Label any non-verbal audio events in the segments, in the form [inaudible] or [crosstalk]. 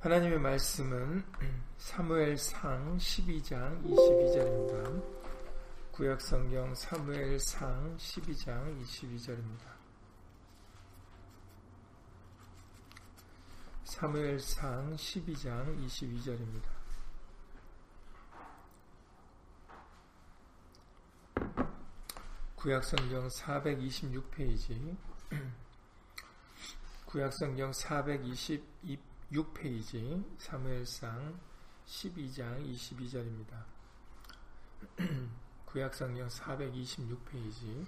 하나님의 말씀은 사무엘상 12장 22절입니다. 구약성경 사무엘상 12장 22절입니다. 사무엘상 12장 22절입니다. 구약성경 426페이지 구약성경 426페이지 사무엘상 12장 22절입니다. 구약성경 426페이지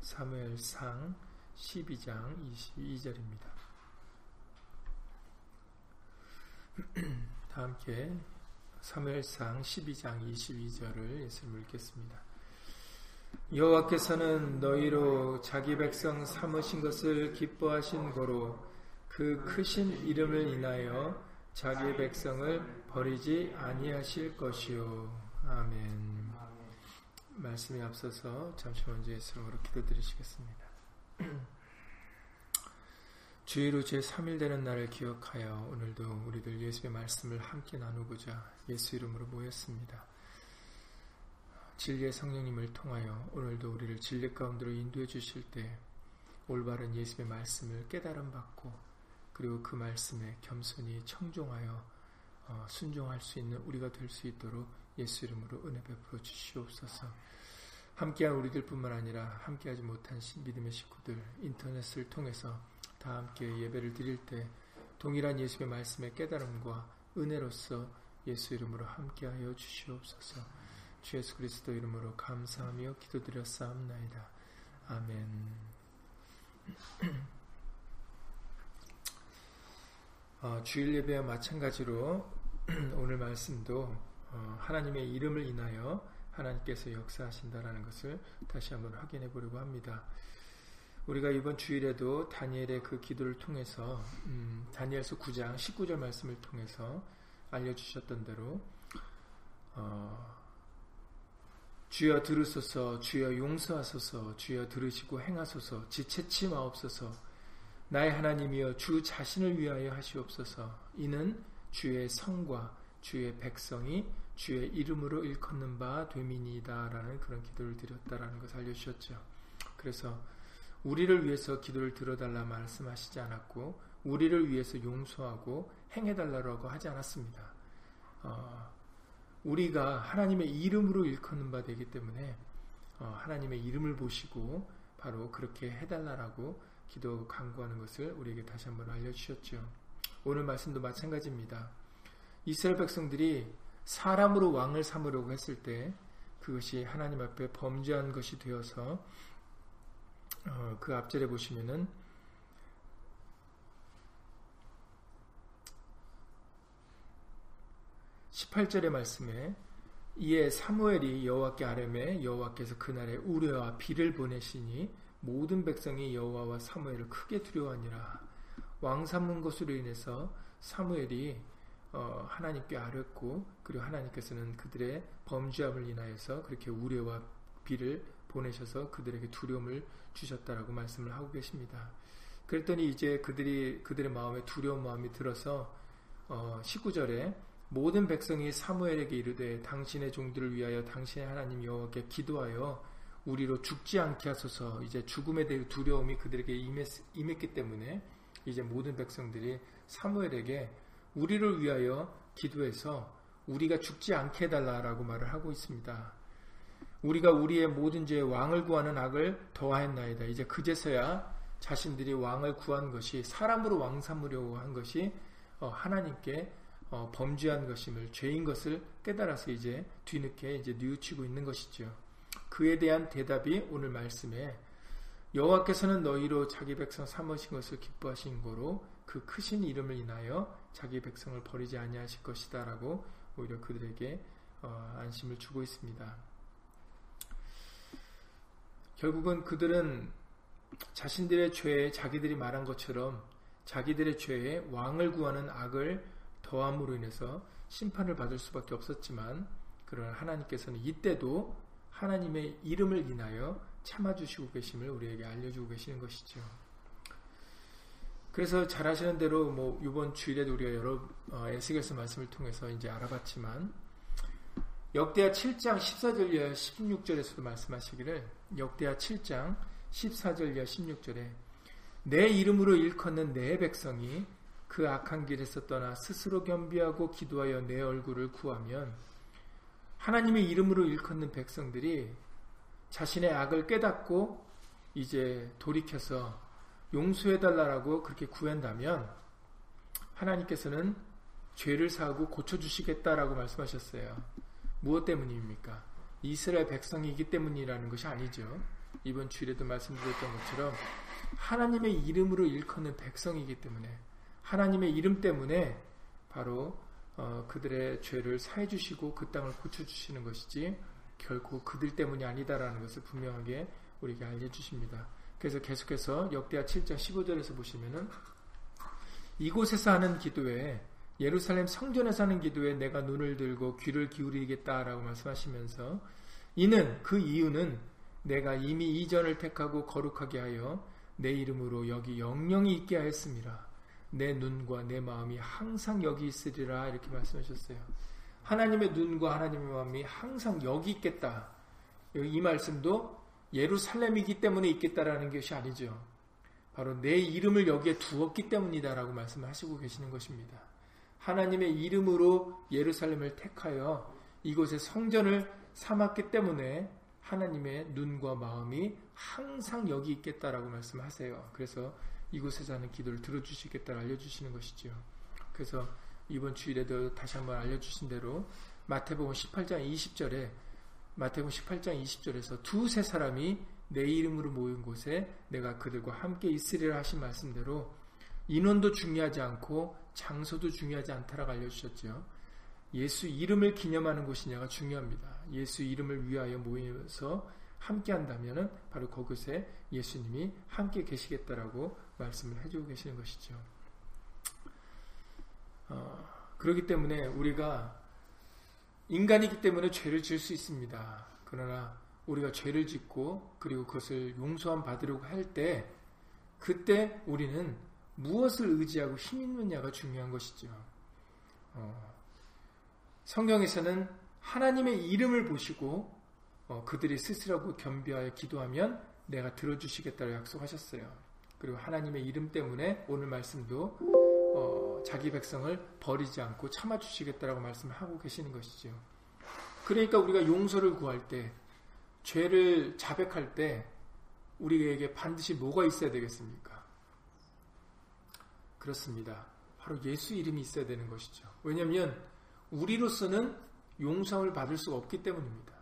사무엘상 12장 22절입니다. 다 함께 사무엘상 12장 22절을 예수님 읽겠습니다. 여호와께서는 너희로 자기 백성 삼으신 것을 기뻐하신 고로 그 크신 이름을 인하여 자기 백성을 버리지 아니하실 것이요. 아멘. 말씀에 앞서서 잠시 먼저 예수님으로 기도드리시겠습니다. [clears throat] 주의로 제3일 되는 날을 기억하여 오늘도 우리들 예수의 말씀을 함께 나누고자 예수 이름으로 모였습니다. 진리의 성령님을 통하여 오늘도 우리를 진리 가운데로 인도해 주실 때 올바른 예수의 말씀을 깨달음 받고 그리고 그 말씀에 겸손히 청종하여 어, 순종할 수 있는 우리가 될 수 있도록 예수 이름으로 은혜 베풀어 주시옵소서. 함께한 우리들뿐만 아니라 함께하지 못한 믿음의 식구들 인터넷을 통해서 다 함께 예배를 드릴 때 동일한 예수의 말씀의 깨달음과 은혜로서 예수 이름으로 함께하여 주시옵소서. 주 예수 그리스도 이름으로 감사하며 기도드렸사옵나이다. 아멘. [clears throat] 어, 주일 예배와 마찬가지로 [clears throat] 오늘 말씀도 어, 하나님의 이름을 인하여 하나님께서 역사하신다라는 것을 다시 한번 확인해 보려고 합니다. 우리가 이번 주일에도 다니엘의 그 기도를 통해서 음, 다니엘서 9장 19절 말씀을 통해서 알려주셨던 대로 어, 주여 들으소서 주여 용서하소서 주여 들으시고 행하소서 지체치 마옵소서 나의 하나님이여 주 자신을 위하여 하시옵소서. 이는 주의 성과 주의 백성이 주의 이름으로 일컫는 바 되미니이다. 라는 그런 기도를 드렸다라는 것을 알려주셨죠. 그래서 우리를 위해서 기도를 들어달라 말씀하시지 않았고 우리를 위해서 용서하고 행해달라고 하지 않았습니다. 어, 우리가 하나님의 이름으로 일컫는 바 되기 때문에 어, 하나님의 이름을 보시고 바로 그렇게 해달라라고 기도 강구하는 것을 우리에게 다시 한번 알려주셨죠. 오늘 말씀도 마찬가지입니다. 이스라엘 백성들이 사람으로 왕을 삼으려고 했을 때 그것이 하나님 앞에 범죄한 것이 되어서 어, 그 앞절에 보시면은 18절의 말씀에 이에 사무엘이 여호와께 아뢰매 여호와께서 그날에 우레와 비를 보내시니 모든 백성이 여호와와 사무엘을 크게 두려워하니라 왕 삼은 것으로 인해서 사무엘이 어, 하나님께 아뢰고 그리고 하나님께서는 그들의 범죄함을 인하여서 그렇게 우레와 비를 보내셔서 그들에게 두려움을 주셨다라고 말씀을 하고 계십니다. 그랬더니 이제 그들이 그들의 마음에 두려운 마음이 들어서 어, 19절에 모든 백성이 사무엘에게 이르되 당신의 종들을 위하여 당신의 하나님 여호와께 기도하여 우리로 죽지 않게 하소서 이제 죽음에 대해 두려움이 그들에게 임했, 임했기 때문에 이제 모든 백성들이 사무엘에게 우리를 위하여 기도해서 우리가 죽지 않게 해달라라고 말을 하고 있습니다. 우리가 우리의 모든 죄에 왕을 구하는 악을 더하였나이다. 이제 그제서야 자신들이 왕을 구한 것이 사람으로 왕 삼으려고 한 것이 어, 하나님께 어, 범죄한 것임을 죄인 것을 깨달아서 이제 뒤늦게 이제 뉘우치고 있는 것이죠. 그에 대한 대답이 오늘 말씀에 여호와께서는 너희로 자기 백성 삼으신 것을 기뻐하신 거로 그 크신 이름을 인하여 자기 백성을 버리지 아니하실 것이다라고 오히려 그들에게 어, 안심을 주고 있습니다. 결국은 그들은 자신들의 죄에 자기들이 말한 것처럼 자기들의 죄에 왕을 구하는 악을 더함으로 인해서 심판을 받을 수밖에 없었지만 그러나 하나님께서는 이때도 하나님의 이름을 인하여 참아주시고 계심을 우리에게 알려주고 계시는 것이죠. 그래서 잘 아시는 대로 뭐 이번 주일에도 우리가 여러 어, 에스겔서 말씀을 통해서 이제 알아봤지만 역대하 7장 14절 이하 16절에서도 말씀하시기를 역대하 7장 14절 이하 16절에 내 이름으로 일컫는 내 백성이 그 악한 길에서 떠나 스스로 겸비하고 기도하여 내 얼굴을 구하면 하나님의 이름으로 일컫는 백성들이 자신의 악을 깨닫고 이제 돌이켜서 용서해달라고 그렇게 구한다면 하나님께서는 죄를 사하고 고쳐주시겠다라고 말씀하셨어요. 무엇 때문입니까? 이스라엘 백성이기 때문이라는 것이 아니죠. 이번 주일에도 말씀드렸던 것처럼 하나님의 이름으로 일컫는 백성이기 때문에 하나님의 이름 때문에 바로 어, 그들의 죄를 사해 주시고 그 땅을 고쳐 주시는 것이지 결코 그들 때문이 아니다라는 것을 분명하게 우리에게 알려 주십니다. 그래서 계속해서 역대하 7장 15절에서 보시면은 이곳에서 하는 기도에 예루살렘 성전에서 하는 기도에 내가 눈을 들고 귀를 기울이겠다라고 말씀하시면서 이는 그 이유는 내가 이미 이전을 택하고 거룩하게 하여 내 이름으로 여기 영영이 있게 하였습니다. 내 눈과 내 마음이 항상 여기 있으리라 이렇게 말씀하셨어요. 하나님의 눈과 하나님의 마음이 항상 여기 있겠다. 이 말씀도 예루살렘이기 때문에 있겠다라는 것이 아니죠. 바로 내 이름을 여기에 두었기 때문이다라고 말씀하시고 계시는 것입니다. 하나님의 이름으로 예루살렘을 택하여 이곳에 성전을 삼았기 때문에 하나님의 눈과 마음이 항상 여기 있겠다라고 말씀하세요. 그래서 이곳에서 하는 기도를 들어주시겠다를 알려주시는 것이죠. 그래서 이번 주일에도 다시 한번 알려주신 대로 마태복음 18장 20절에 마태복음 18장 20절에서 두세 사람이 내 이름으로 모인 곳에 내가 그들과 함께 있으리라 하신 말씀대로 인원도 중요하지 않고 장소도 중요하지 않다라고 알려주셨죠. 예수 이름을 기념하는 곳이냐가 중요합니다. 예수 이름을 위하여 모여서 함께 한다면 바로 그곳에 예수님이 함께 계시겠다라고 말씀을 해주고 계시는 것이죠. 어, 그렇기 때문에 우리가 인간이기 때문에 죄를 지을 수 있습니다. 그러나 우리가 죄를 짓고 그리고 그것을 용서함 받으려고 할 때 그때 우리는 무엇을 의지하고 힘 있느냐가 중요한 것이죠. 어, 성경에서는 하나님의 이름을 보시고 어, 그들이 스스로고 겸비하여 기도하면 내가 들어주시겠다고 약속하셨어요. 그리고 하나님의 이름 때문에 오늘 말씀도 어, 자기 백성을 버리지 않고 참아주시겠다라고 말씀하고 계시는 것이죠. 그러니까 우리가 용서를 구할 때, 죄를 자백할 때, 우리에게 반드시 뭐가 있어야 되겠습니까? 그렇습니다. 바로 예수 이름이 있어야 되는 것이죠. 왜냐하면 우리로서는 용서를 받을 수가 없기 때문입니다.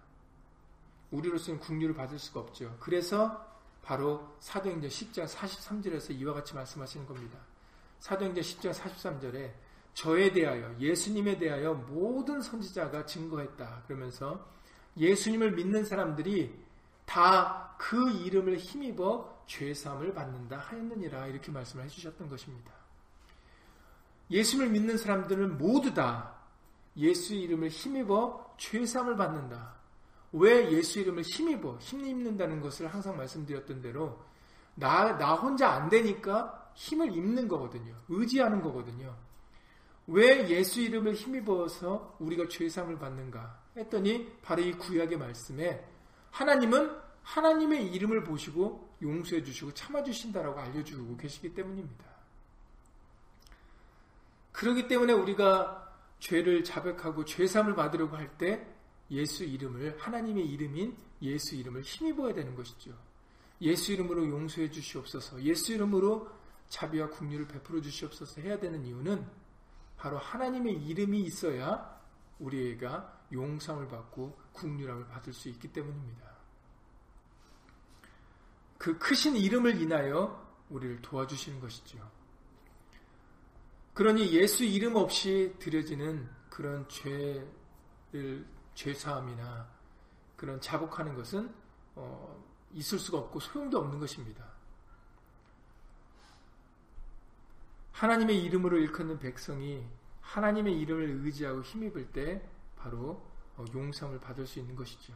우리로서는 국류를 받을 수가 없죠. 그래서 바로 사도행전 10장 43절에서 이와 같이 말씀하시는 겁니다. 사도행전 10장 43절에 저에 대하여 예수님에 대하여 모든 선지자가 증거했다. 그러면서 예수님을 믿는 사람들이 다 그 이름을 힘입어 죄사함을 받는다 하였느니라 이렇게 말씀을 해주셨던 것입니다. 예수님을 믿는 사람들은 모두 다 예수 이름을 힘입어 죄사함을 받는다. 왜 예수 이름을 힘입어 힘입는다는 것을 항상 말씀드렸던 대로 나, 나 혼자 안 되니까 힘을 입는 거거든요. 의지하는 거거든요. 왜 예수 이름을 힘입어서 우리가 죄상을 받는가 했더니 바로 이 구약의 말씀에 하나님은 하나님의 이름을 보시고 용서해 주시고 참아 주신다라고 알려 주고 계시기 때문입니다. 그렇기 때문에 우리가 죄를 자백하고 죄 삼을 받으려고 할 때 예수 이름을 하나님의 이름인 예수 이름을 힘입어야 되는 것이죠. 예수 이름으로 용서해 주시옵소서. 예수 이름으로 자비와 국류를 베풀어 주시옵소서 해야 되는 이유는 바로 하나님의 이름이 있어야 우리가 용상을 받고 국류함을 받을 수 있기 때문입니다. 그 크신 이름을 인하여 우리를 도와주시는 것이죠. 그러니 예수 이름 없이 드려지는 그런 죄를 죄사함이나 그런 자복하는 것은 어, 있을 수가 없고 소용도 없는 것입니다. 하나님의 이름으로 일컫는 백성이 하나님의 이름을 의지하고 힘입을 때 바로 어, 용성을 받을 수 있는 것이죠.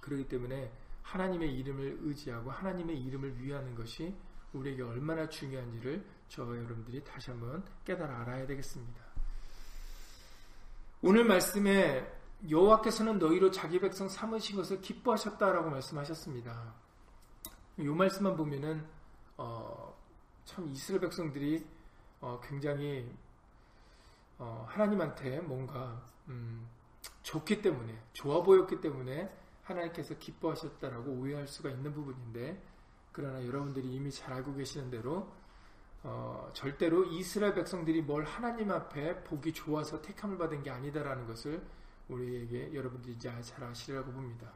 그렇기 때문에 하나님의 이름을 의지하고 하나님의 이름을 위하는 것이 우리에게 얼마나 중요한지를 저 여러분들이 다시 한번 깨달아 알아야 되겠습니다. 오늘 말씀에 여호와께서는 너희로 자기 백성 삼으신 것을 기뻐하셨다라고 말씀하셨습니다. 이 말씀만 보면은 어, 참 이스라엘 백성들이 어, 굉장히 어, 하나님한테 뭔가 음, 좋기 때문에 좋아 보였기 때문에 하나님께서 기뻐하셨다라고 오해할 수가 있는 부분인데 그러나 여러분들이 이미 잘 알고 계시는 대로 어, 절대로 이스라엘 백성들이 뭘 하나님 앞에 보기 좋아서 택함을 받은 게 아니다라는 것을 우리에게 여러분들이 이제 잘 아시리라고 봅니다.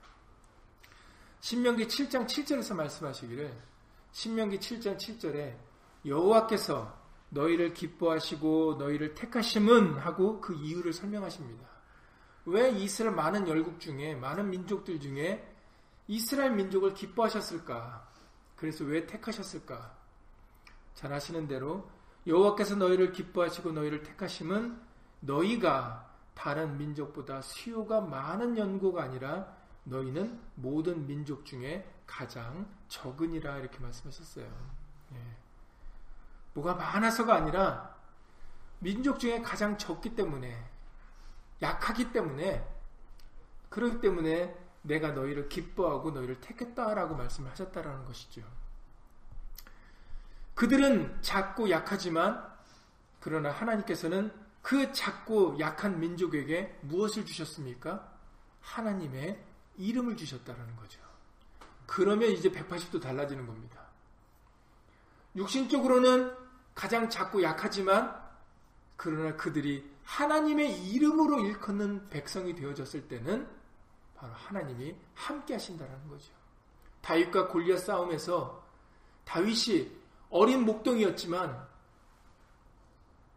신명기 7장 7절에서 말씀하시기를 신명기 7장 7절에 여호와께서 너희를 기뻐하시고 너희를 택하심은 하고 그 이유를 설명하십니다. 왜 이스라엘 많은 열국 중에 많은 민족들 중에 이스라엘 민족을 기뻐하셨을까? 그래서 왜 택하셨을까? 잘 아시는 대로 여호와께서 너희를 기뻐하시고 너희를 택하심은 너희가 다른 민족보다 수요가 많은 연고가 아니라 너희는 모든 민족 중에 가장 적은이라 이렇게 말씀하셨어요. 예. 뭐가 많아서가 아니라 민족 중에 가장 적기 때문에 약하기 때문에 그렇기 때문에 내가 너희를 기뻐하고 너희를 택했다라고 말씀하셨다라는 것이죠. 그들은 작고 약하지만 그러나 하나님께서는 그 작고 약한 민족에게 무엇을 주셨습니까? 하나님의 이름을 주셨다라는 거죠. 그러면 이제 180도 달라지는 겁니다. 육신적으로는 가장 작고 약하지만 그러나 그들이 하나님의 이름으로 일컫는 백성이 되어졌을 때는 바로 하나님이 함께 하신다라는 거죠. 다윗과 골리앗 싸움에서 다윗이 어린 목동이었지만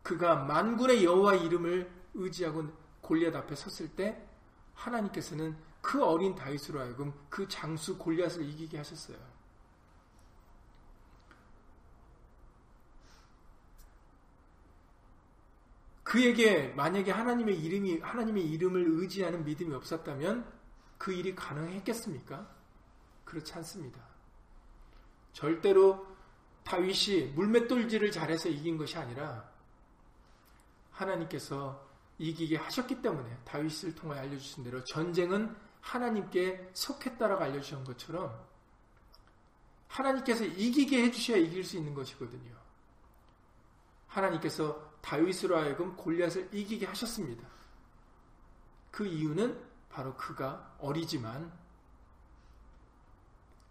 그가 만군의 여호와 이름을 의지하고 골리앗 앞에 섰을 때 하나님께서는 그 어린 다윗으로 하여금 그 장수 골리앗을 이기게 하셨어요. 그에게 만약에 하나님의 이름이 하나님의 이름을 의지하는 믿음이 없었다면 그 일이 가능했겠습니까? 그렇지 않습니다. 절대로 다윗이 물맷돌질을 잘해서 이긴 것이 아니라 하나님께서 이기게 하셨기 때문에 다윗을 통해 알려주신 대로 전쟁은 하나님께 속했다라고 알려주신 것처럼 하나님께서 이기게 해주셔야 이길 수 있는 것이거든요. 하나님께서 다윗으로 하여금 골리앗을 이기게 하셨습니다. 그 이유는 바로 그가 어리지만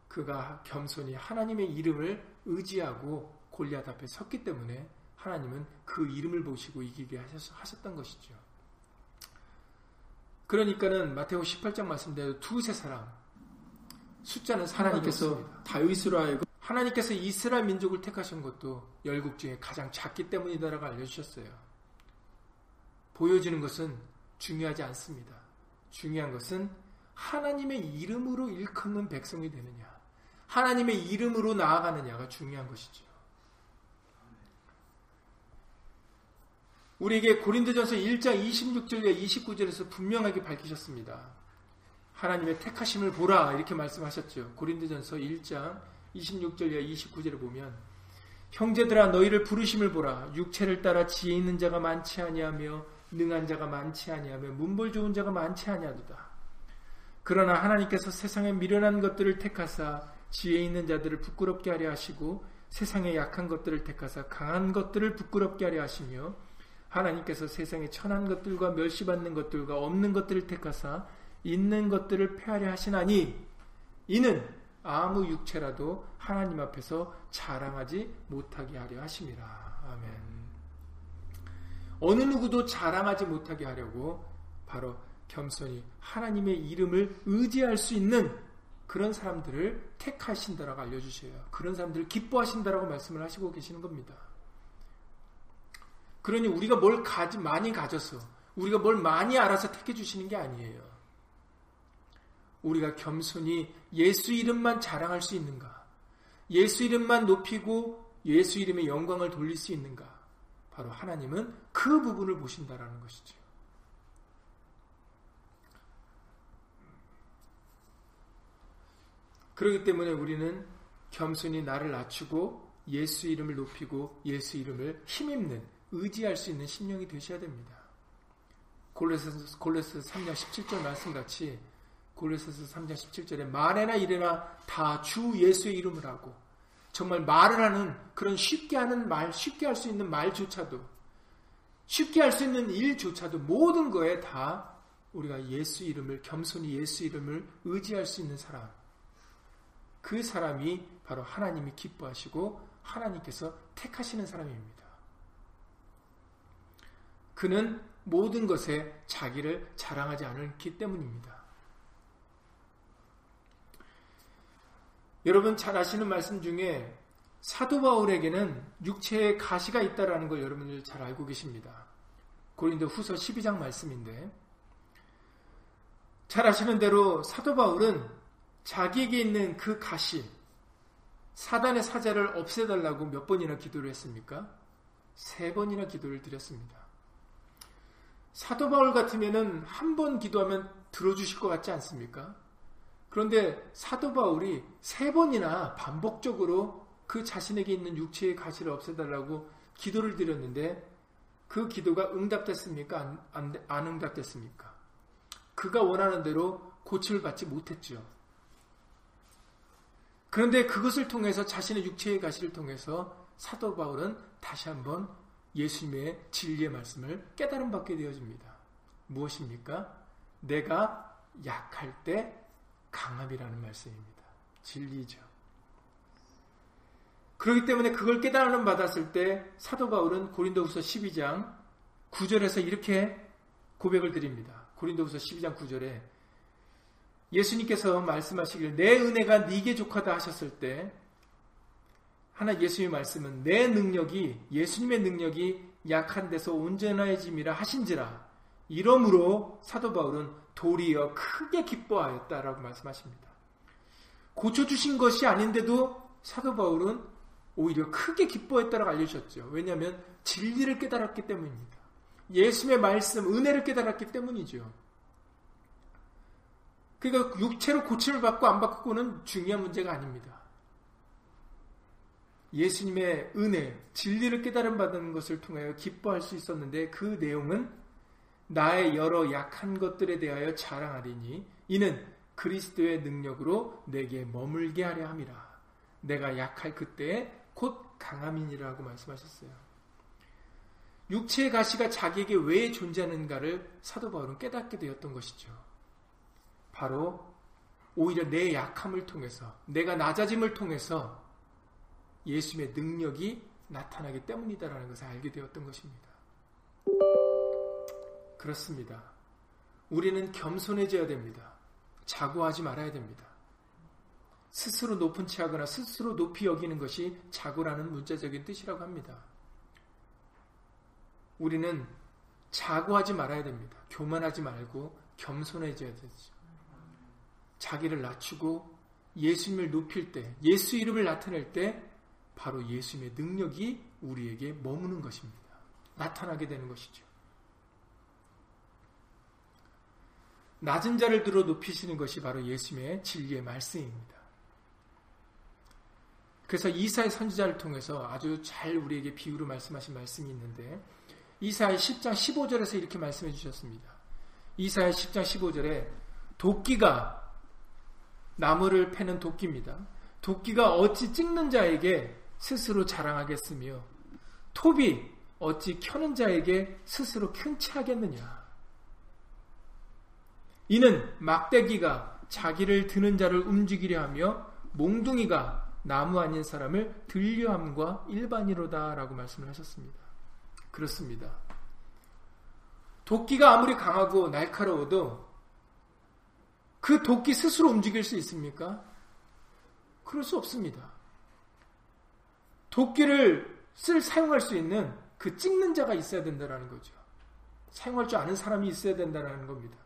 그가 겸손히 하나님의 이름을 의지하고 골리앗 앞에 섰기 때문에 하나님은 그 이름을 보시고 이기게 하셨던 것이죠. 그러니까는 마테오 18장 말씀대로 두세 사람 숫자는 하나님께서 다윗으로 하여금 하나님께서 이스라엘 민족을 택하신 것도 열국 중에 가장 작기 때문이다라고 알려주셨어요. 보여지는 것은 중요하지 않습니다. 중요한 것은 하나님의 이름으로 일컫는 백성이 되느냐, 하나님의 이름으로 나아가느냐가 중요한 것이죠. 우리에게 고린도전서 1장 26절과 29절에서 분명하게 밝히셨습니다. 하나님의 택하심을 보라 이렇게 말씀하셨죠. 고린도전서 1장 26절과 29절을 보면 형제들아 너희를 부르심을 보라 육체를 따라 지혜 있는 자가 많지 아니하며 능한 자가 많지 아니하며 문벌 좋은 자가 많지 아니하도다. 그러나 하나님께서 세상에 미련한 것들을 택하사 지혜 있는 자들을 부끄럽게 하려 하시고 세상에 약한 것들을 택하사 강한 것들을 부끄럽게 하려 하시며 하나님께서 세상에 천한 것들과 멸시받는 것들과 없는 것들을 택하사 있는 것들을 폐하려 하시나니 이는 아무 육체라도 하나님 앞에서 자랑하지 못하게 하려 하심이라. 아멘. 어느 누구도 자랑하지 못하게 하려고 바로 겸손히 하나님의 이름을 의지할 수 있는 그런 사람들을 택하신다라고 알려주셔요. 그런 사람들을 기뻐하신다라고 말씀을 하시고 계시는 겁니다. 그러니 우리가 뭘 가지, 많이 가져서, 우리가 뭘 많이 알아서 택해 주시는 게 아니에요. 우리가 겸손히 예수 이름만 자랑할 수 있는가? 예수 이름만 높이고 예수 이름의 영광을 돌릴 수 있는가? 바로 하나님은 그 부분을 보신다라는 것이죠. 그렇기 때문에 우리는 겸손히 나를 낮추고 예수 이름을 높이고 예수 이름을 힘입는 의지할 수 있는 심령이 되셔야 됩니다. 골로새서 골로새서 3장 17절 말씀 같이 골로새서 3장 17절에 말에나 이래나 다 주 예수의 이름을 하고 정말 말을 하는 그런 쉽게 하는 말 쉽게 할 수 있는 말조차도 쉽게 할 수 있는 일조차도 모든 거에 다 우리가 예수 이름을 겸손히 예수 이름을 의지할 수 있는 사람 그 사람이 바로 하나님이 기뻐하시고 하나님께서 택하시는 사람입니다. 그는 모든 것에 자기를 자랑하지 않기 때문입니다. 여러분 잘 아시는 말씀 중에 사도 바울에게는 육체의 가시가 있다라는 걸 여러분들 잘 알고 계십니다. 고린도 후서 12장 말씀인데 잘 아시는 대로 사도 바울은 자기에게 있는 그 가시 사단의 사자를 없애달라고 몇 번이나 기도를 했습니까? 세 번이나 기도를 드렸습니다. 사도 바울 같으면은 한 번 기도하면 들어주실 것 같지 않습니까? 그런데 사도 바울이 세 번이나 반복적으로 그 자신에게 있는 육체의 가시를 없애달라고 기도를 드렸는데 그 기도가 응답됐습니까? 안, 안, 안 응답됐습니까? 그가 원하는 대로 고침을 받지 못했죠. 그런데 그것을 통해서 자신의 육체의 가시를 통해서 사도 바울은 다시 한번 예수님의 진리의 말씀을 깨달음 받게 되어집니다. 무엇입니까? 내가 약할 때 강함이라는 말씀입니다. 진리죠. 그렇기 때문에 그걸 깨달음 받았을 때 사도 바울은 고린도후서 12장 9절에서 이렇게 고백을 드립니다. 고린도후서 12장 9절에 예수님께서 말씀하시길 내 은혜가 네게 족하다 하셨을 때 하나 예수님의 말씀은 내 능력이 예수님의 능력이 약한 데서 온전해짐이라 하신지라 이러므로 사도 바울은 도리어 크게 기뻐하였다라고 말씀하십니다. 고쳐주신 것이 아닌데도 사도 바울은 오히려 크게 기뻐했다라고 알려주셨죠. 왜냐하면 진리를 깨달았기 때문입니다. 예수님의 말씀, 은혜를 깨달았기 때문이죠. 그러니까 육체로 고침을 받고 안 받고는 중요한 문제가 아닙니다. 예수님의 은혜, 진리를 깨달음 받은 것을 통하여 기뻐할 수 있었는데 그 내용은 나의 여러 약한 것들에 대하여 자랑하리니 이는 그리스도의 능력으로 내게 머물게 하려 함이라. 내가 약할 그때에 곧 강함이니라고 말씀하셨어요. 육체의 가시가 자기에게 왜 존재하는가를 사도 바울은 깨닫게 되었던 것이죠. 바로 오히려 내 약함을 통해서 내가 낮아짐을 통해서 예수님의 능력이 나타나기 때문이다라는 것을 알게 되었던 것입니다. 그렇습니다. 우리는 겸손해져야 됩니다. 자고하지 말아야 됩니다. 스스로 높은 체하거나 스스로 높이 여기는 것이 자고라는 문자적인 뜻이라고 합니다. 우리는 자고하지 말아야 됩니다. 교만하지 말고 겸손해져야 되죠. 자기를 낮추고 예수님을 높일 때, 예수 이름을 나타낼 때 바로 예수님의 능력이 우리에게 머무는 것입니다. 나타나게 되는 것이죠. 낮은 자를 들어 높이시는 것이 바로 예수님의 진리의 말씀입니다. 그래서 이사의 선지자를 통해서 아주 잘 우리에게 비유로 말씀하신 말씀이 있는데 이사의 10장 15절에서 이렇게 말씀해 주셨습니다. 이사의 10장 15절에 도끼가 나무를 패는 도끼입니다. 도끼가 어찌 찍는 자에게 스스로 자랑하겠으며 톱이 어찌 켜는 자에게 스스로 큰 채하겠느냐. 이는 막대기가 자기를 드는 자를 움직이려 하며 몽둥이가 나무 아닌 사람을 들려함과 일반이로다라고 말씀을 하셨습니다. 그렇습니다. 도끼가 아무리 강하고 날카로워도 그 도끼 스스로 움직일 수 있습니까? 그럴 수 없습니다. 도끼를 쓸 사용할 수 있는 그 찍는 자가 있어야 된다는 거죠. 사용할 줄 아는 사람이 있어야 된다는 겁니다.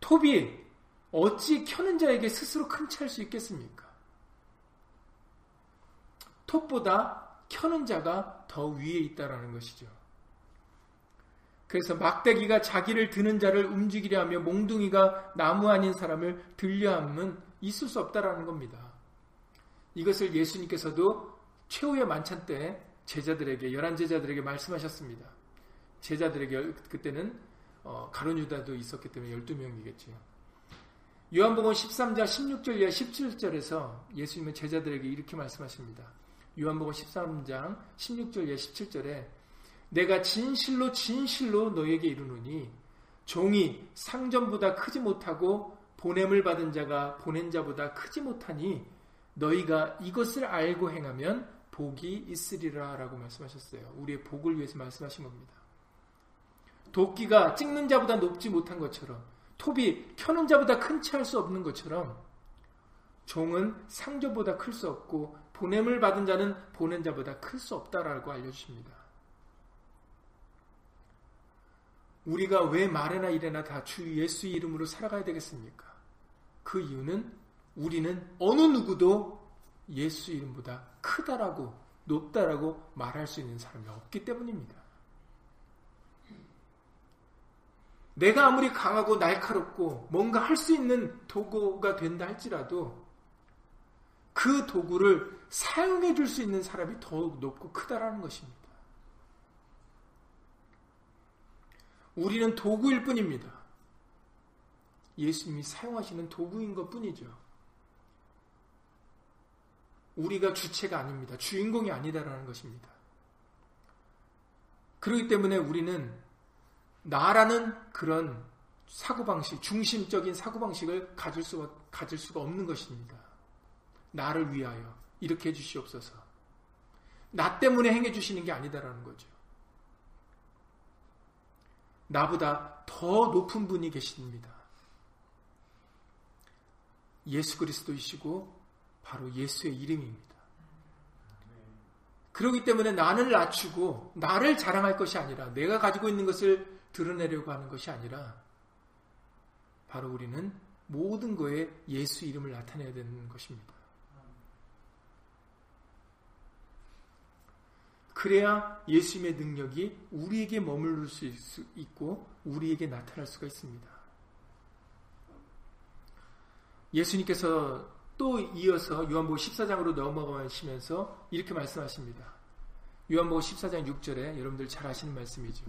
톱이 어찌 켜는 자에게 스스로 큰 차일 수 있겠습니까? 톱보다 켜는 자가 더 위에 있다라는 것이죠. 그래서 막대기가 자기를 드는 자를 움직이려 하며 몽둥이가 나무 아닌 사람을 들려 함은 있을 수 없다라는 겁니다. 이것을 예수님께서도 최후의 만찬 때 제자들에게 열한 제자들에게 말씀하셨습니다. 제자들에게 그때는 어, 가론 유다도 있었기 때문에 12명이겠죠. 요한복음 13장 16절 이하 17절에서 예수님은 제자들에게 이렇게 말씀하십니다. 요한복음 13장 16절 이하 17절에 내가 진실로 진실로 너에게 이르노니 종이 상전보다 크지 못하고 보냄을 받은 자가 보낸 자보다 크지 못하니 너희가 이것을 알고 행하면 복이 있으리라 라고 말씀하셨어요. 우리의 복을 위해서 말씀하신 겁니다. 도끼가 찍는 자보다 높지 못한 것처럼 톱이 켜는 자보다 큰치할수 없는 것처럼 종은 상조보다 클 수 없고 보냄을 받은 자는 보낸 자보다 클 수 없다라고 알려주십니다. 우리가 왜 말에나 이래나 다 주 예수 이름으로 살아가야 되겠습니까? 그 이유는 우리는 어느 누구도 예수 이름보다 크다라고 높다라고 말할 수 있는 사람이 없기 때문입니다. 내가 아무리 강하고 날카롭고 뭔가 할 수 있는 도구가 된다 할지라도 그 도구를 사용해 줄 수 있는 사람이 더욱 높고 크다라는 것입니다. 우리는 도구일 뿐입니다. 예수님이 사용하시는 도구인 것 뿐이죠. 우리가 주체가 아닙니다. 주인공이 아니다라는 것입니다. 그렇기 때문에 우리는 나라는 그런 사고방식, 중심적인 사고방식을 가질 수가, 가질 수가 없는 것입니다. 나를 위하여 이렇게 해주시옵소서. 나 때문에 행해주시는 게 아니다라는 거죠. 나보다 더 높은 분이 계십니다. 예수 그리스도이시고 바로 예수의 이름입니다. 그렇기 때문에 나를 낮추고 나를 자랑할 것이 아니라 내가 가지고 있는 것을 드러내려고 하는 것이 아니라 바로 우리는 모든 거에 예수 이름을 나타내야 되는 것입니다. 그래야 예수님의 능력이 우리에게 머무를 수 있고 우리에게 나타날 수가 있습니다. 예수님께서 또 이어서 요한복음 14장으로 넘어가시면서 이렇게 말씀하십니다. 요한복음 14장 6절에 여러분들 잘 아시는 말씀이죠.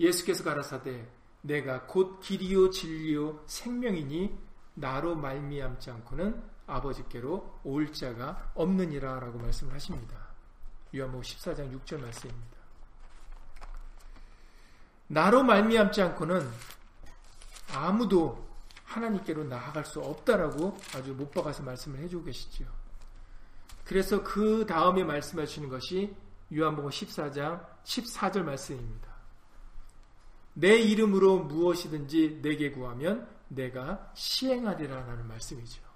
예수께서 가라사대 내가 곧 길이요 진리요 생명이니 나로 말미암지 않고는 아버지께로 올 자가 없느니라 라고 말씀을 하십니다. 요한복음 14장 6절 말씀입니다. 나로 말미암지 않고는 아무도 하나님께로 나아갈 수 없다라고 아주 못 박아서 말씀을 해주고 계시죠. 그래서 그 다음에 말씀하시는 것이 요한복음 14장 14절 말씀입니다. 내 이름으로 무엇이든지 내게 구하면 내가 시행하리라라는 말씀이죠.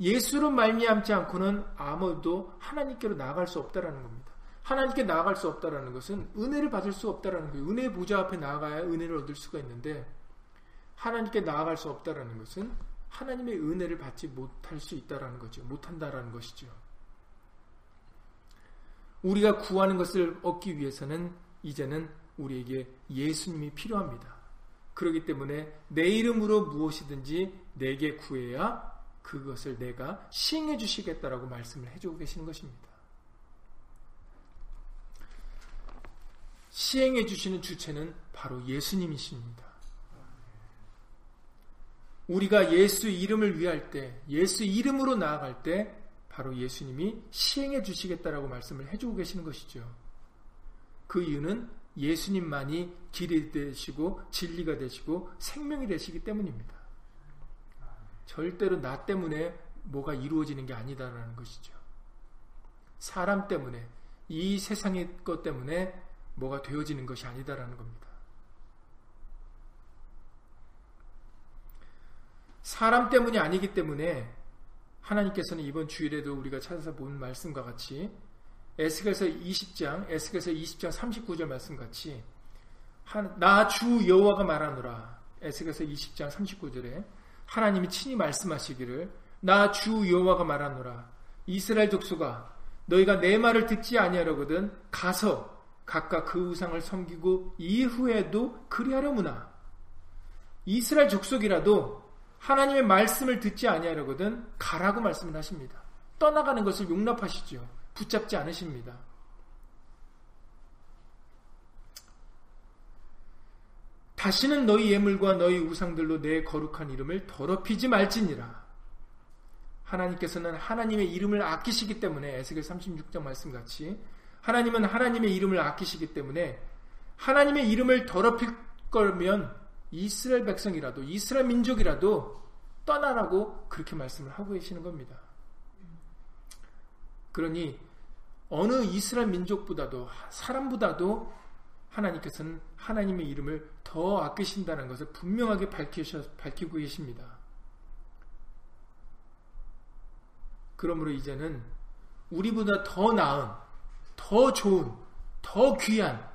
예수로 말미암지 않고는 아무도 하나님께로 나아갈 수 없다라는 겁니다. 하나님께 나아갈 수 없다라는 것은 은혜를 받을 수 없다라는 거예요. 은혜 보좌 앞에 나아가야 은혜를 얻을 수가 있는데 하나님께 나아갈 수 없다라는 것은 하나님의 은혜를 받지 못할 수 있다라는 거죠. 못한다라는 것이죠. 우리가 구하는 것을 얻기 위해서는 이제는 우리에게 예수님이 필요합니다. 그렇기 때문에 내 이름으로 무엇이든지 내게 구해야 그것을 내가 시행해 주시겠다라고 말씀을 해주고 계시는 것입니다. 시행해 주시는 주체는 바로 예수님이십니다. 우리가 예수 이름을 위할 때, 예수 이름으로 나아갈 때, 바로 예수님이 시행해 주시겠다라고 말씀을 해주고 계시는 것이죠. 그 이유는 예수님만이 길이 되시고 진리가 되시고 생명이 되시기 때문입니다. 절대로 나 때문에 뭐가 이루어지는 게 아니다라는 것이죠. 사람 때문에 이 세상의 것 때문에 뭐가 되어지는 것이 아니다라는 겁니다. 사람 때문이 아니기 때문에 하나님께서는 이번 주일에도 우리가 찾아서 본 말씀과 같이 에스겔서 20장, 에스겔서 20장 39절 말씀 같이 나 주 여호와가 말하노라. 에스겔서 20장 39절에 하나님이 친히 말씀하시기를 나 주 여호와가 말하노라. 이스라엘 족속아 너희가 내 말을 듣지 아니하려거든 가서 각각 그 우상을 섬기고 이후에도 그리하려무나. 이스라엘 족속이라도 하나님의 말씀을 듣지 아니하려거든 가라고 말씀을 하십니다. 떠나가는 것을 용납하시죠. 붙잡지 않으십니다. 다시는 너희 예물과 너희 우상들로 내 거룩한 이름을 더럽히지 말지니라. 하나님께서는 하나님의 이름을 아끼시기 때문에 에스겔 36장 말씀 같이 하나님은 하나님의 이름을 아끼시기 때문에 하나님의 이름을 더럽힐 거면 이스라엘 백성이라도 이스라엘 민족이라도 떠나라고 그렇게 말씀을 하고 계시는 겁니다. 그러니 어느 이스라엘 민족보다도 사람보다도 하나님께서는 하나님의 이름을 더 아끼신다는 것을 분명하게 밝히고 계십니다. 그러므로 이제는 우리보다 더 나은, 더 좋은, 더 귀한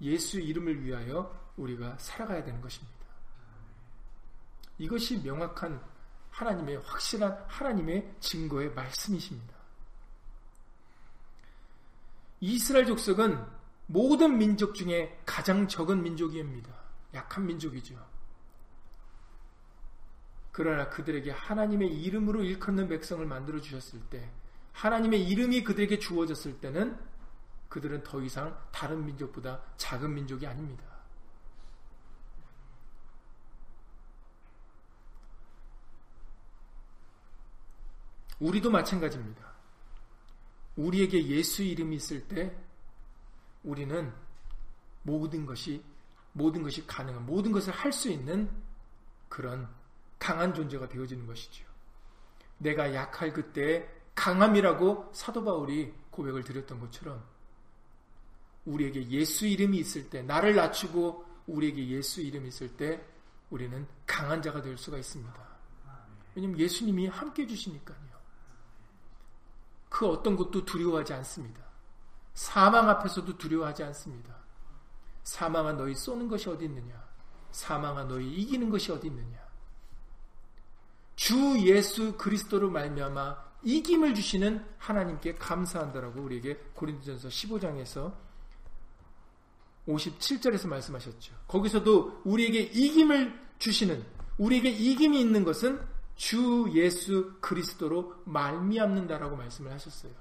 예수 이름을 위하여 우리가 살아가야 되는 것입니다. 이것이 명확한 하나님의 확실한 하나님의 증거의 말씀이십니다. 이스라엘 족속은 모든 민족 중에 가장 적은 민족입니다. 약한 민족이죠. 그러나 그들에게 하나님의 이름으로 일컫는 백성을 만들어 주셨을 때, 하나님의 이름이 그들에게 주어졌을 때는 그들은 더 이상 다른 민족보다 작은 민족이 아닙니다. 우리도 마찬가지입니다. 우리에게 예수 이름이 있을 때 우리는 모든 것이 모든 것이 가능한 모든 것을 할 수 있는 그런 강한 존재가 되어지는 것이죠. 내가 약할 그때 강함이라고 사도 바울이 고백을 드렸던 것처럼 우리에게 예수 이름이 있을 때 나를 낮추고 우리에게 예수 이름이 있을 때 우리는 강한 자가 될 수가 있습니다. 왜냐하면 예수님이 함께 해주시니까요. 그 어떤 것도 두려워하지 않습니다. 사망 앞에서도 두려워하지 않습니다. 사망아 너희 쏘는 것이 어디 있느냐? 사망아 너희 이기는 것이 어디 있느냐? 주 예수 그리스도로 말미암아 이김을 주시는 하나님께 감사한다라고 우리에게 고린도전서 15장에서 57절에서 말씀하셨죠. 거기서도 우리에게 이김을 주시는 우리에게 이김이 있는 것은 주 예수 그리스도로 말미암는다라고 말씀을 하셨어요.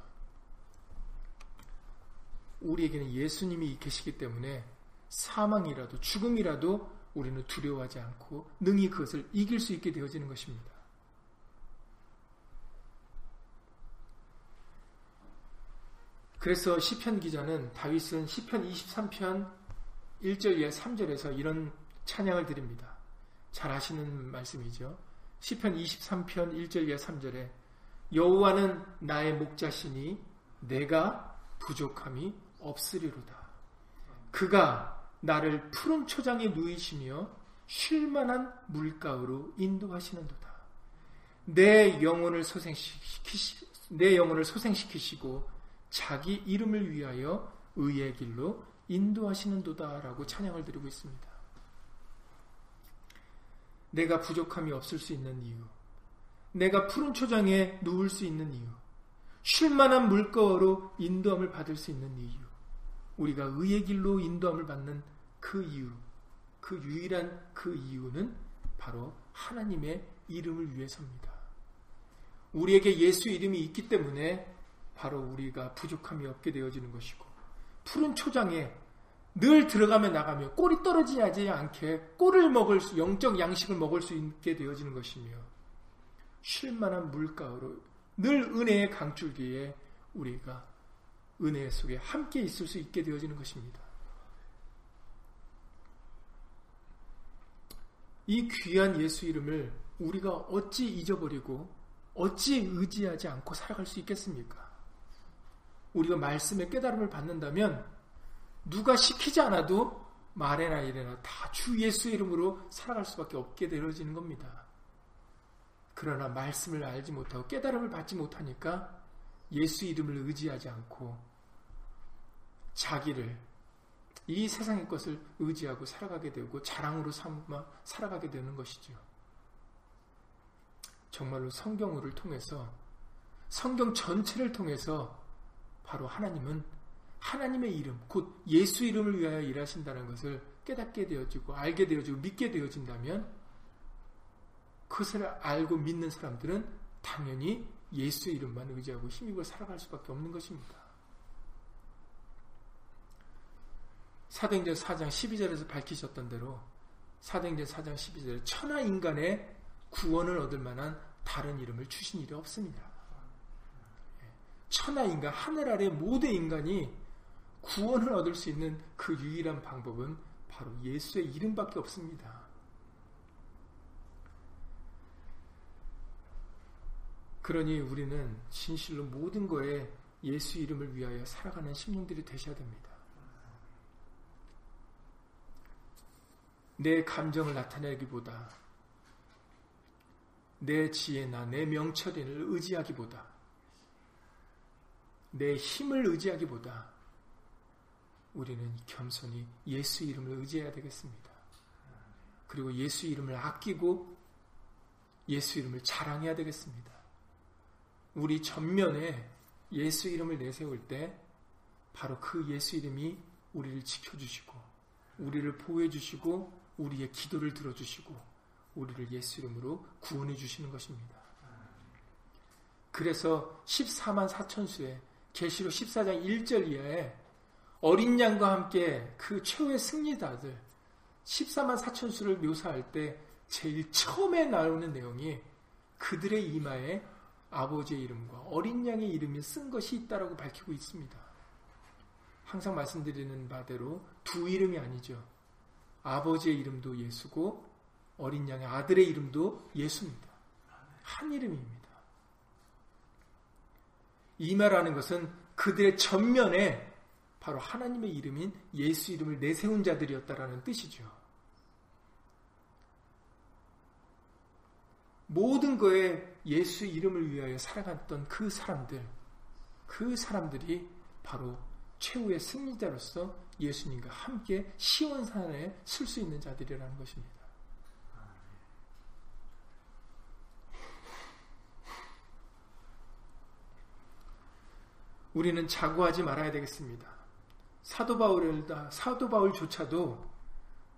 우리에게는 예수님이 계시기 때문에 사망이라도 죽음이라도 우리는 두려워하지 않고 능히 그것을 이길 수 있게 되어지는 것입니다. 그래서 시편 기자는 다윗은 시편 23편 1절 에 3절에서 이런 찬양을 드립니다. 잘 아시는 말씀이죠. 시편 23편 1절 에 3절에 여호와는 나의 목자시니 내가 부족함이 없으리로다. 그가 나를 푸른 초장에 누이시며 쉴만한 물가으로 인도하시는도다. 내 영혼을 소생시키시, 내 영혼을 소생시키시고 자기 이름을 위하여 의의 길로 인도하시는도다라고 찬양을 드리고 있습니다. 내가 부족함이 없을 수 있는 이유, 내가 푸른 초장에 누울 수 있는 이유, 쉴만한 물가로 인도함을 받을 수 있는 이유, 우리가 의의 길로 인도함을 받는 그 이유, 그 유일한 그 이유는 바로 하나님의 이름을 위해서입니다. 우리에게 예수 이름이 있기 때문에 바로 우리가 부족함이 없게 되어지는 것이고 푸른 초장에 늘 들어가며 나가며 꼴이 떨어지지 않게 꼴을 먹을 수 영적 양식을 먹을 수 있게 되어지는 것이며 쉴만한 물가로 늘 은혜의 강줄기에 우리가 은혜 속에 함께 있을 수 있게 되어지는 것입니다. 이 귀한 예수 이름을 우리가 어찌 잊어버리고 어찌 의지하지 않고 살아갈 수 있겠습니까? 우리가 말씀의 깨달음을 받는다면 누가 시키지 않아도 말해나 이래나 다 주 예수 이름으로 살아갈 수밖에 없게 되어지는 겁니다. 그러나 말씀을 알지 못하고 깨달음을 받지 못하니까 예수 이름을 의지하지 않고 자기를 이 세상의 것을 의지하고 살아가게 되고 자랑으로 삼아 살아가게 되는 것이죠. 정말로 성경을 통해서 성경 전체를 통해서 바로 하나님은 하나님의 이름, 곧 예수 이름을 위하여 일하신다는 것을 깨닫게 되어지고 알게 되어지고 믿게 되어진다면 그것을 알고 믿는 사람들은 당연히 예수 이름만 의지하고 힘입어 살아갈 수밖에 없는 것입니다. 사도행전 4장 12절에서 밝히셨던 대로 사도행전 4장 12절에 천하 인간의 구원을 얻을 만한 다른 이름을 주신 일이 없습니다. 천하 인간 하늘 아래 모든 인간이 구원을 얻을 수 있는 그 유일한 방법은 바로 예수의 이름밖에 없습니다. 그러니 우리는 진실로 모든 거에 예수 이름을 위하여 살아가는 심령들이 되셔야 됩니다. 내 감정을 나타내기보다 내 지혜나 내 명철을 의지하기보다 내 힘을 의지하기보다 우리는 겸손히 예수 이름을 의지해야 되겠습니다. 그리고 예수 이름을 아끼고 예수 이름을 자랑해야 되겠습니다. 우리 전면에 예수 이름을 내세울 때 바로 그 예수 이름이 우리를 지켜주시고 우리를 보호해 주시고 우리의 기도를 들어주시고 우리를 예수 이름으로 구원해 주시는 것입니다. 그래서 14만 4천수의 계시록 14장 1절 이하에 어린 양과 함께 그 최후의 승리자들 14만 4천 수를 묘사할 때 제일 처음에 나오는 내용이 그들의 이마에 아버지의 이름과 어린 양의 이름이 쓴 것이 있다라고 밝히고 있습니다. 항상 말씀드리는 바대로 두 이름이 아니죠. 아버지의 이름도 예수고 어린 양의 아들의 이름도 예수입니다. 한 이름입니다. 이마라는 것은 그들의 전면에 바로 하나님의 이름인 예수 이름을 내세운 자들이었다라는 뜻이죠. 모든 거에 예수 이름을 위하여 살아갔던 그 사람들, 그 사람들이 바로 최후의 승리자로서 예수님과 함께 시원산에 쓸수 있는 자들이라는 것입니다. 우리는 자고하지 말아야 되겠습니다. 사도 바울을 사도 바울조차도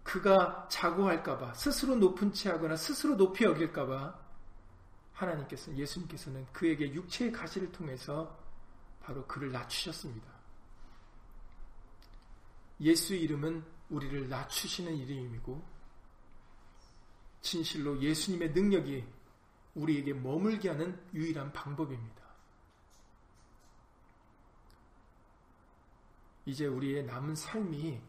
그가 자고할까봐 스스로 높은 채하거나 스스로 높이 여길까봐 하나님께서 예수님께서는 그에게 육체의 가시를 통해서 바로 그를 낮추셨습니다. 예수 이름은 우리를 낮추시는 이름이고 진실로 예수님의 능력이 우리에게 머물게 하는 유일한 방법입니다. 이제 우리의 남은 삶이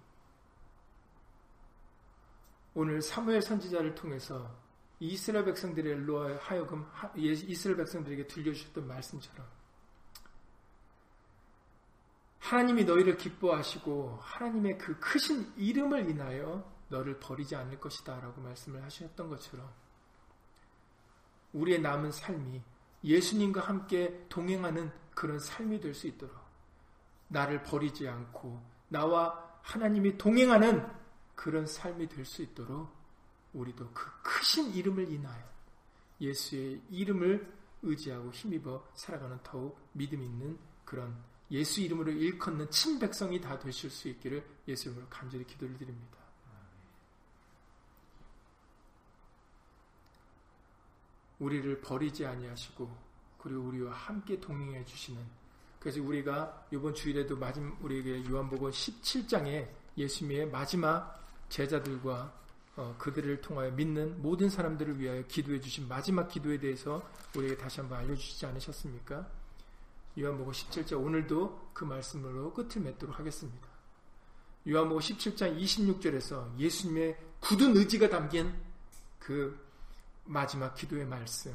오늘 사무엘 선지자를 통해서 이스라엘 백성들의 일로 하여금 이스라엘 백성들에게 들려주셨던 말씀처럼 하나님이 너희를 기뻐하시고 하나님의 그 크신 이름을 인하여 너를 버리지 않을 것이다 라고 말씀을 하셨던 것처럼 우리의 남은 삶이 예수님과 함께 동행하는 그런 삶이 될 수 있도록 나를 버리지 않고 나와 하나님이 동행하는 그런 삶이 될 수 있도록 우리도 그 크신 이름을 인하여 예수의 이름을 의지하고 힘입어 살아가는 더욱 믿음 있는 그런 예수 이름으로 일컫는 친백성이 다 되실 수 있기를 예수 이름으로 간절히 기도를 드립니다. 우리를 버리지 아니하시고 그리고 우리와 함께 동행해 주시는 그래서 우리가 이번 주일에도 마지막 우리에게 요한복음 17장에 예수님의 마지막 제자들과 어, 그들을 통하여 믿는 모든 사람들을 위하여 기도해 주신 마지막 기도에 대해서 우리에게 다시 한번 알려주시지 않으셨습니까? 요한복음 17장 오늘도 그 말씀으로 끝을 맺도록 하겠습니다. 요한복음 17장 26절에서 예수님의 굳은 의지가 담긴 그 마지막 기도의 말씀.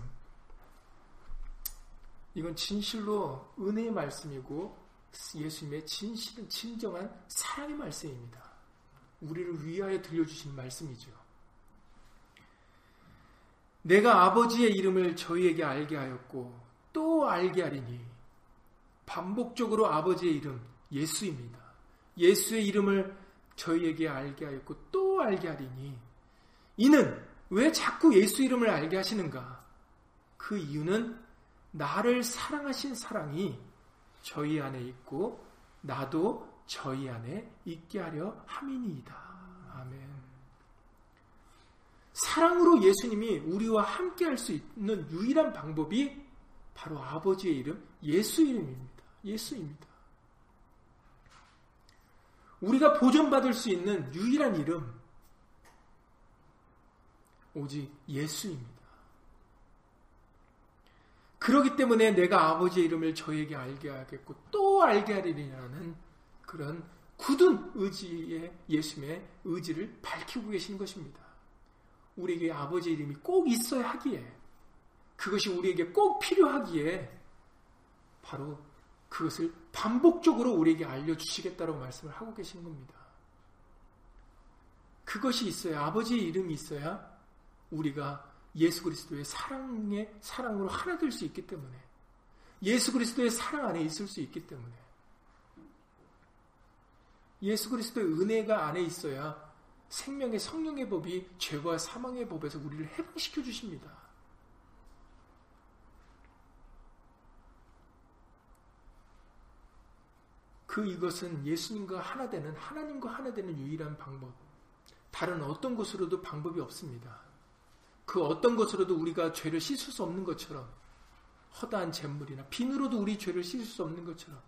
이건 진실로 은혜의 말씀이고 예수님의 진실은 진정한 사랑의 말씀입니다. 우리를 위하여 들려주신 말씀이죠. 내가 아버지의 이름을 저희에게 알게 하였고 또 알게 하리니 반복적으로 아버지의 이름 예수입니다. 예수의 이름을 저희에게 알게 하였고 또 알게 하리니 이는 왜 자꾸 예수 이름을 알게 하시는가? 그 이유는 나를 사랑하신 사랑이 저희 안에 있고 나도 저희 안에 있게 하려 함이니이다. 아멘. 사랑으로 예수님이 우리와 함께 할 수 있는 유일한 방법이 바로 아버지의 이름 예수 이름입니다. 예수입니다. 우리가 보존받을 수 있는 유일한 이름 오직 예수입니다. 그러기 때문에 내가 아버지의 이름을 저에게 알게 하겠고 또 알게 하리라는 그런 굳은 의지의 예수님의 의지를 밝히고 계신 것입니다. 우리에게 아버지 이름이 꼭 있어야 하기에 그것이 우리에게 꼭 필요하기에 바로 그것을 반복적으로 우리에게 알려주시겠다고 말씀을 하고 계신 겁니다. 그것이 있어야 아버지의 이름이 있어야 우리가 예수 그리스도의 사랑의 사랑으로 하나 될 수 있기 때문에 예수 그리스도의 사랑 안에 있을 수 있기 때문에 예수 그리스도의 은혜가 안에 있어야 생명의 성령의 법이 죄와 사망의 법에서 우리를 해방시켜 주십니다. 그 이것은 예수님과 하나 되는 하나님과 하나 되는 유일한 방법. 다른 어떤 것으로도 방법이 없습니다. 그 어떤 것으로도 우리가 죄를 씻을 수 없는 것처럼 허다한 재물이나 비누로도 우리 죄를 씻을 수 없는 것처럼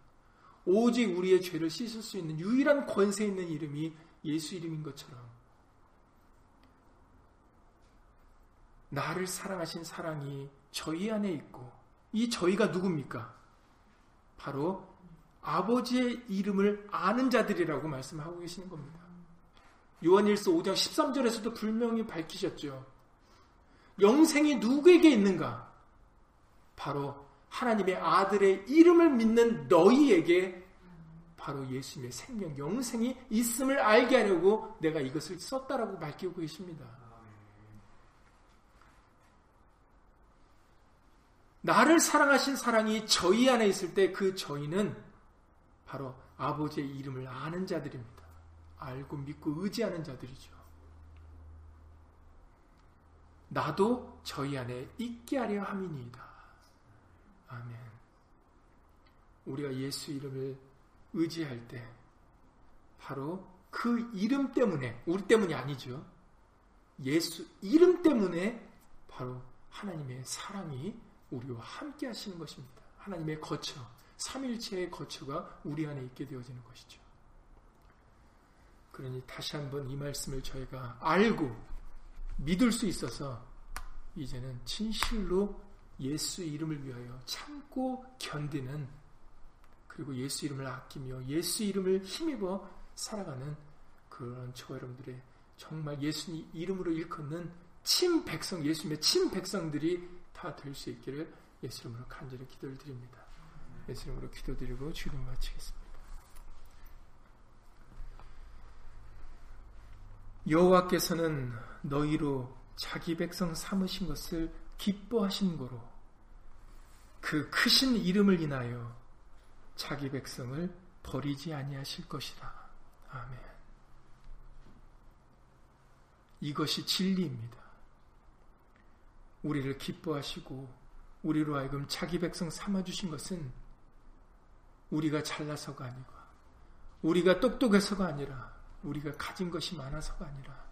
오직 우리의 죄를 씻을 수 있는 유일한 권세 있는 이름이 예수 이름인 것처럼 나를 사랑하신 사랑이 저희 안에 있고 이 저희가 누굽니까? 바로 아버지의 이름을 아는 자들이라고 말씀하고 계시는 겁니다. 요한일서 5장 13절에서도 분명히 밝히셨죠. 영생이 누구에게 있는가? 바로 하나님의 아들의 이름을 믿는 너희에게 바로 예수님의 생명, 영생이 있음을 알게 하려고 내가 이것을 썼다라고 밝히고 계십니다. 나를 사랑하신 사랑이 저희 안에 있을 때 그 저희는 바로 아버지의 이름을 아는 자들입니다. 알고 믿고 의지하는 자들이죠. 나도 저희 안에 있게 하려 함이니이다. 아멘. 우리가 예수 이름을 의지할 때 바로 그 이름 때문에 우리 때문이 아니죠. 예수 이름 때문에 바로 하나님의 사랑이 우리와 함께 하시는 것입니다. 하나님의 거처, 삼일체의 거처가 우리 안에 있게 되어지는 것이죠. 그러니 다시 한번 이 말씀을 저희가 알고 믿을 수 있어서 이제는 진실로 예수 이름을 위하여 참고 견디는 그리고 예수 이름을 아끼며 예수 이름을 힘입어 살아가는 그런 저 여러분들의 정말 예수님 이름으로 일컫는 친 백성, 예수님의 친 백성들이 다 될 수 있기를 예수 이름으로 간절히 기도를 드립니다. 예수 이름으로 기도드리고 주님 마치겠습니다. 여호와께서는 너희로 자기 백성 삼으신 것을 기뻐하신 거로 그 크신 이름을 인하여 자기 백성을 버리지 아니하실 것이라. 아멘. 이것이 진리입니다. 우리를 기뻐하시고 우리로 하여금 자기 백성 삼아 주신 것은 우리가 잘나서가 아니고 우리가 똑똑해서가 아니라 우리가 가진 것이 많아서가 아니라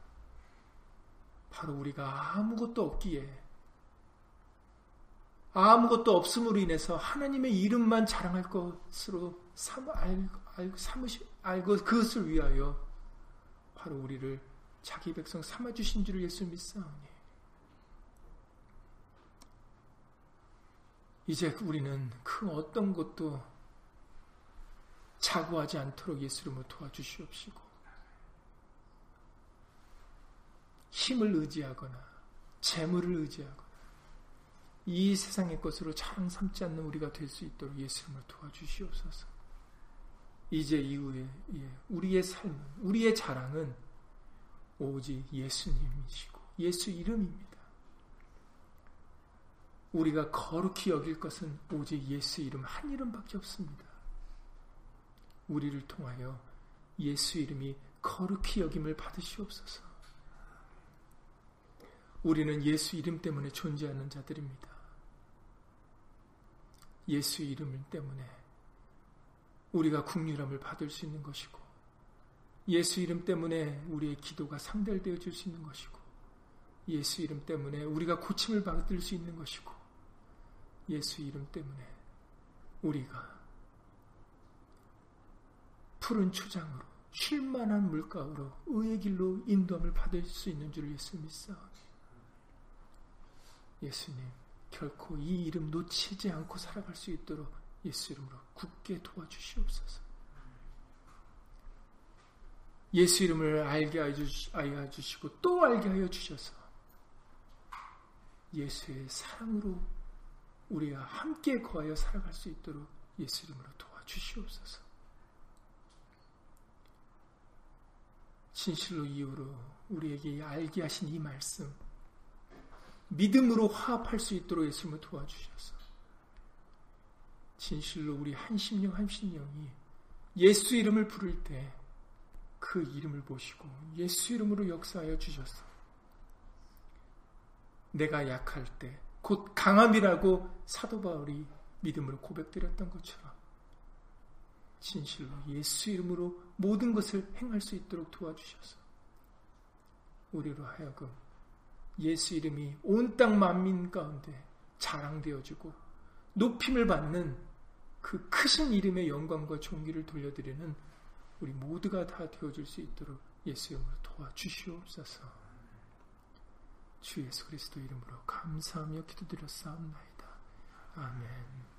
바로 우리가 아무것도 없기에 아무것도 없음으로 인해서 하나님의 이름만 자랑할 것으로 삼, 알고, 알고, 삼으시, 알고 그것을 위하여 바로 우리를 자기 백성 삼아주신 줄을 예수 믿사오니. 이제 우리는 그 어떤 것도 자고하지 않도록 예수 이름으로 도와주시옵시고 힘을 의지하거나 재물을 의지하거나 이 세상의 것으로 자랑 삼지 않는 우리가 될 수 있도록 예수님을 도와주시옵소서. 이제 이후에 예, 우리의 삶은 우리의 자랑은 오직 예수님이시고 예수 이름입니다. 우리가 거룩히 여길 것은 오직 예수 이름 한 이름밖에 없습니다. 우리를 통하여 예수 이름이 거룩히 여김을 받으시옵소서. 우리는 예수 이름 때문에 존재하는 자들입니다. 예수 이름 때문에 우리가 국률함을 받을 수 있는 것이고 예수 이름 때문에 우리의 기도가 상달되어 줄 수 있는 것이고 예수 이름 때문에 우리가 고침을 받을 수 있는 것이고 예수 이름 때문에 우리가 푸른 초장으로 쉴만한 물가로 의의 길로 인도함을 받을 수 있는 줄 예수 믿사오니 예수님 결코 이 이름 놓치지 않고 살아갈 수 있도록 예수 이름으로 굳게 도와주시옵소서. 예수 이름을 알게 하여 주시고 또 알게 하여 주셔서 예수의 사랑으로 우리와 함께 거하여 살아갈 수 있도록 예수 이름으로 도와주시옵소서. 진실로 이후로 우리에게 알게 하신 이 말씀 믿음으로 화합할 수 있도록 예수님을 도와주셔서 진실로 우리 한 심령 한 심령이 예수 이름을 부를 때 그 이름을 보시고 예수 이름으로 역사하여 주셔서 내가 약할 때 곧 강함이라고 사도 바울이 믿음으로 고백드렸던 것처럼 진실로 예수 이름으로 모든 것을 행할 수 있도록 도와주셔서 우리로 하여금 예수 이름이 온 땅 만민 가운데 자랑되어지고 높임을 받는 그 크신 이름의 영광과 존귀를 돌려드리는 우리 모두가 다 되어줄 수 있도록 예수 이름으로 도와주시옵소서. 주 예수 그리스도 이름으로 감사하며 기도드렸사옵나이다. 아멘.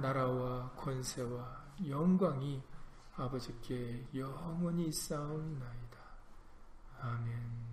나라와 권세와 영광이 아버지께 영원히 쌓옵나이다. 아멘.